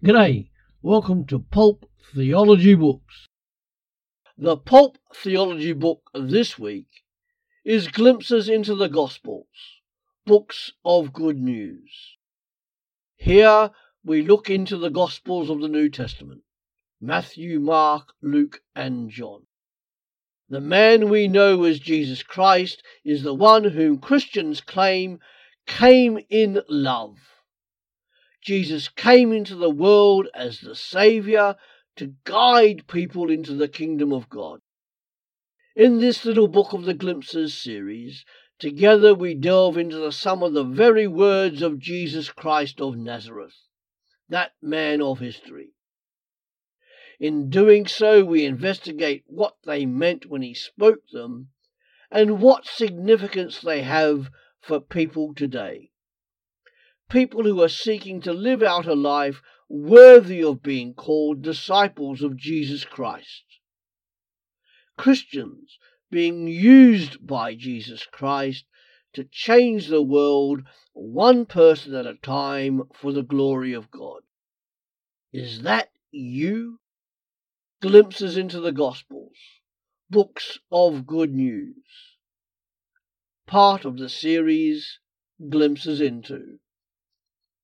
G'day, welcome to Pulp Theology Books. The Pulp Theology book this week is Glimpses into the Gospels, Books of Good News. Here we look into the Gospels of the New Testament Matthew, Mark, Luke, and John. The man we know as Jesus Christ is the one whom Christians claim came in love Jesus came into the world as the Saviour to guide people into the kingdom of God. In this little book of the Glimpses series, together we delve into the, some of the very words of Jesus Christ of Nazareth, that man of history. In doing so, we investigate what they meant when he spoke them and what significance they have for people today people who are seeking to live out a life worthy of being called disciples of Jesus Christ. Christians being used by Jesus Christ to change the world one person at a time for the glory of God. Is that you? Glimpses into the Gospels, books of good news. Part of the series Glimpses into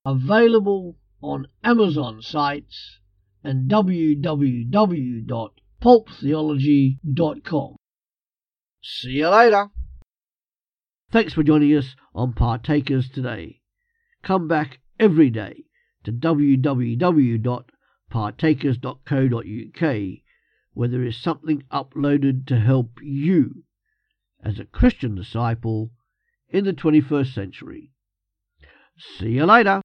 available on Amazon sites and www.pulptheology.com. See you later. Thanks for joining us on Partakers today. Come back every day to www.partakers.co.uk where there is something uploaded to help you as a Christian disciple in the 21st century. See you later.